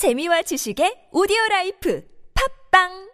재미와 지식의 오디오 라이프. 팟빵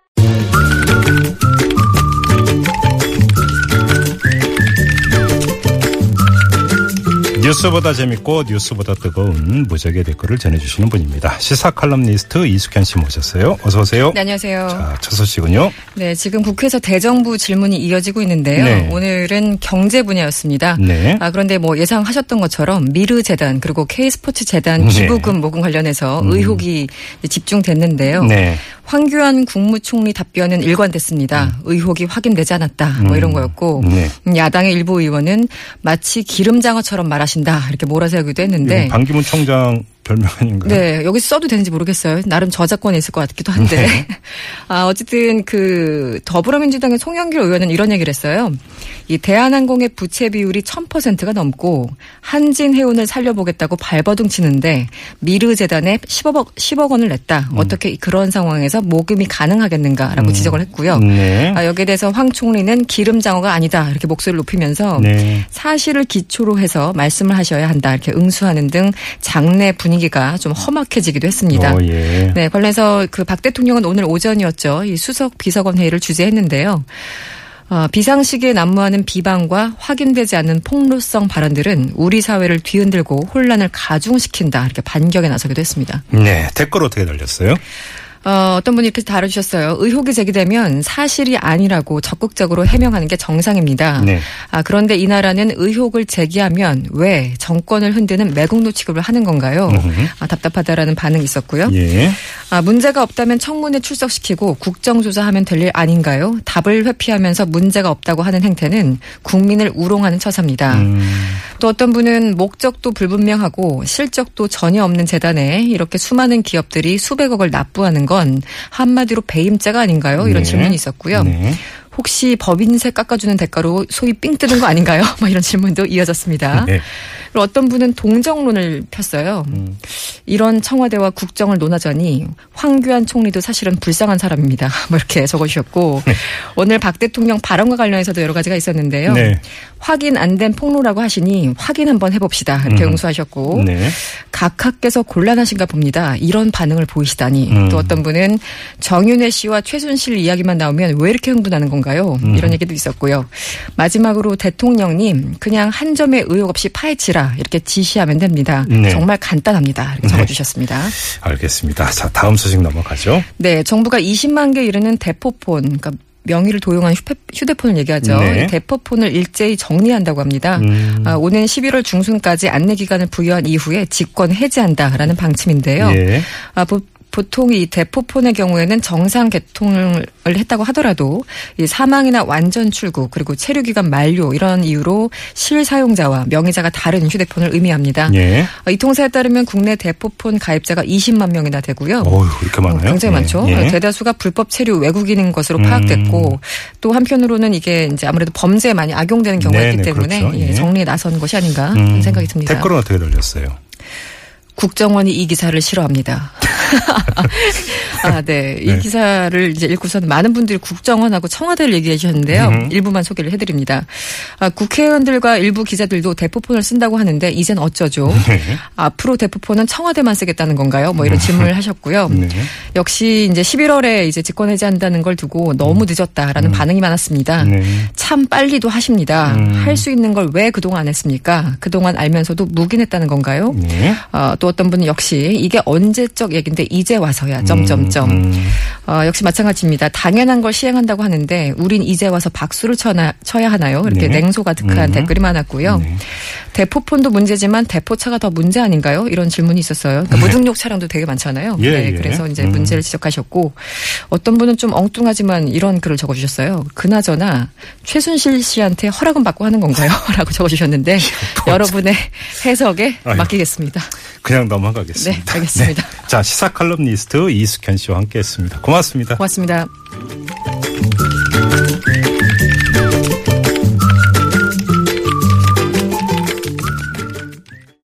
뉴스보다 재밌고 뉴스보다 뜨거운 무적의 댓글을 전해주시는 분입니다. 시사 칼럼니스트 이숙현 씨 모셨어요. 어서 오세요. 네, 안녕하세요. 자, 첫 소식은요. 네, 지금 국회에서 대정부 질문이 이어지고 있는데요. 네. 오늘은 경제 분야였습니다. 네. 아, 그런데 뭐 예상하셨던 것처럼 미르 재단 그리고 K스포츠 재단 네. 기부금 모금 관련해서 의혹이 이제 집중됐는데요. 네. 황교안 국무총리 답변은 일관됐습니다. 의혹이 확인되지 않았다. 뭐 이런 거였고 음. 네. 음, 야당의 일부 의원은 마치 기름장어처럼 말하 신다. 이렇게 몰아세우기도 했는데 이건 반기문 총장 별명 아닌가요? 네, 여기 써도 되는지 모르겠어요. 나름 저작권이 있을 것 같기도 한데. 네. 아, 어쨌든 그 더불어민주당의 송영길 의원은 이런 얘기를 했어요. 이 대한항공의 부채 비율이 1000%가 넘고 한진해운을 살려보겠다고 발버둥 치는데 미르 재단에 10억 10억 원을 냈다. 음. 어떻게 그런 상황에서 모금이 가능하겠는가라고 지적을 했고요. 네. 아, 여기에 대해서 황 총리는 기름장어가 아니다. 이렇게 목소리를 높이면서 네. 사실을 기초로 해서 말씀을 하셔야 한다. 이렇게 응수하는 등 장내 분위 기가 좀 험악해지기도 했습니다. 어, 예. 네, 관련해서 그 박 대통령은 오늘 오전이었죠. 이 수석 비서관 회의를 주재했는데요. 어, 비상시기에 난무하는 비방과 확인되지 않는 폭로성 발언들은 우리 사회를 뒤흔들고 혼란을 가중시킨다. 이렇게 반격에 나서기도 했습니다. 네. 댓글 어떻게 달렸어요? 어, 어떤 분이 이렇게 다뤄주셨어요. 의혹이 제기되면 사실이 아니라고 적극적으로 해명하는 게 정상입니다. 네. 아, 그런데 이 나라는 의혹을 제기하면 왜 정권을 흔드는 매국노 취급을 하는 건가요? 아, 답답하다라는 반응이 있었고요. 예. 아, 문제가 없다면 청문회 출석시키고 국정조사하면 될 일 아닌가요? 답을 회피하면서 문제가 없다고 하는 행태는 국민을 우롱하는 처사입니다. 음. 또 어떤 분은 목적도 불분명하고 실적도 전혀 없는 재단에 이렇게 수많은 기업들이 수백억을 납부하는 건 한마디로 배임죄가 아닌가요? 이런 네. 질문이 있었고요. 네. 혹시 법인세 깎아주는 대가로 소위 삥 뜨는 거 아닌가요? 뭐 이런 질문도 이어졌습니다. 네. 그리고 어떤 분은 동정론을 폈어요. 음. 이런 청와대와 국정을 논하자니 황교안 총리도 사실은 불쌍한 사람입니다. 뭐 이렇게 적어주셨고 오늘 박 대통령 발언과 관련해서도 여러 가지가 있었는데요. 네. 확인 안 된 폭로라고 하시니 확인 한번 해봅시다. 이렇게 음. 응수하셨고 네. 각하께서 곤란하신가 봅니다. 이런 반응을 보이시다니. 음. 또 어떤 분은 정윤회 씨와 최순실 이야기만 나오면 왜 이렇게 흥분하는 건가요? 음. 이런 얘기도 있었고요. 마지막으로 대통령님 그냥 한 점의 의혹 없이 파헤치라 이렇게 지시하면 됩니다. 네. 정말 간단합니다. 이렇게 적어주셨습니다. 알겠습니다. 자, 다음 소식 넘어가죠. 네, 정부가 20만 개 이르는 대포폰, 그러니까 명의를 도용한 휴대- 휴대폰을 얘기하죠. 네. 이 대포폰을 일제히 정리한다고 합니다. 음. 아, 오는 11월 중순까지 안내 기간을 부여한 이후에 직권 해제한다라는 방침인데요. 예. 아, 보, 보통 이 대포폰의 경우에는 정상 개통을 했다고 하더라도 이 사망이나 완전 출구 그리고 체류 기간 만료 이런 이유로 실사용자와 명의자가 다른 휴대폰을 의미합니다. 예. 아, 이 통사에 따르면 국내 대포폰 가입자가 20만 명이나 되고요. 어휴, 이렇게 많아요? 어, 굉장히 예. 많죠. 예. 대다수가 불법 체류 외국인인 것으로 음. 파악됐고 또 한편으로는 이게 이제 아무래도 범죄에 많이 악용되는 경우가 네네, 있기 때문에 그렇죠. 예, 예. 정리에 나선 것이 아닌가 음. 생각이 듭니다. 댓글은 어떻게 달렸어요? 국정원이 이 기사를 싫어합니다. 아, 네. 이 네. 기사를 이제 읽고서는 많은 분들이 국정원하고 청와대를 얘기해 주셨는데요. 음. 일부만 소개를 해드립니다. 아, 국회의원들과 일부 기자들도 대포폰을 쓴다고 하는데 이젠 어쩌죠? 네. 앞으로 대포폰은 청와대만 쓰겠다는 건가요? 뭐 이런 질문을 하셨고요. 네. 역시 이제 11월에 이제 직권 해제한다는 걸 두고 너무 늦었다라는 반응이 많았습니다. 네. 참 빨리도 하십니다. 음. 할수 있는 걸 왜 그동안 안 했습니까? 그동안 알면서도 묵인했다는 건가요? 네. 어, 또 어떤 분은 역시 이게 언제적 얘 기인데 이제 와서야 점점점. 음. 어, 역시 마찬가지입니다. 당연한 걸 시행한다고 하는데 우린 이제 와서 박수를 쳐나, 쳐야 하나요? 이렇게 네. 냉소 가득한 음. 댓글이 많았고요. 네. 대포폰도 문제지만 대포차가 더 문제 아닌가요? 이런 질문이 있었어요. 그러니까 무등록 차량도 되게 많잖아요. 네. 예, 네, 예. 그래서 이제 음. 문제를 지적하셨고 어떤 분은 좀 엉뚱하지만 이런 글을 적어주셨어요. 그나저나 최순실 씨한테 허락은 받고 하는 건가요? 라고 적어주셨는데 여러분의 해석에 아유. 맡기겠습니다. 그냥 넘어가겠습니다. 네, 알겠습니다. 자, 시사 칼럼니스트 이숙현 씨와 함께 했습니다. 고맙습니다. 고맙습니다.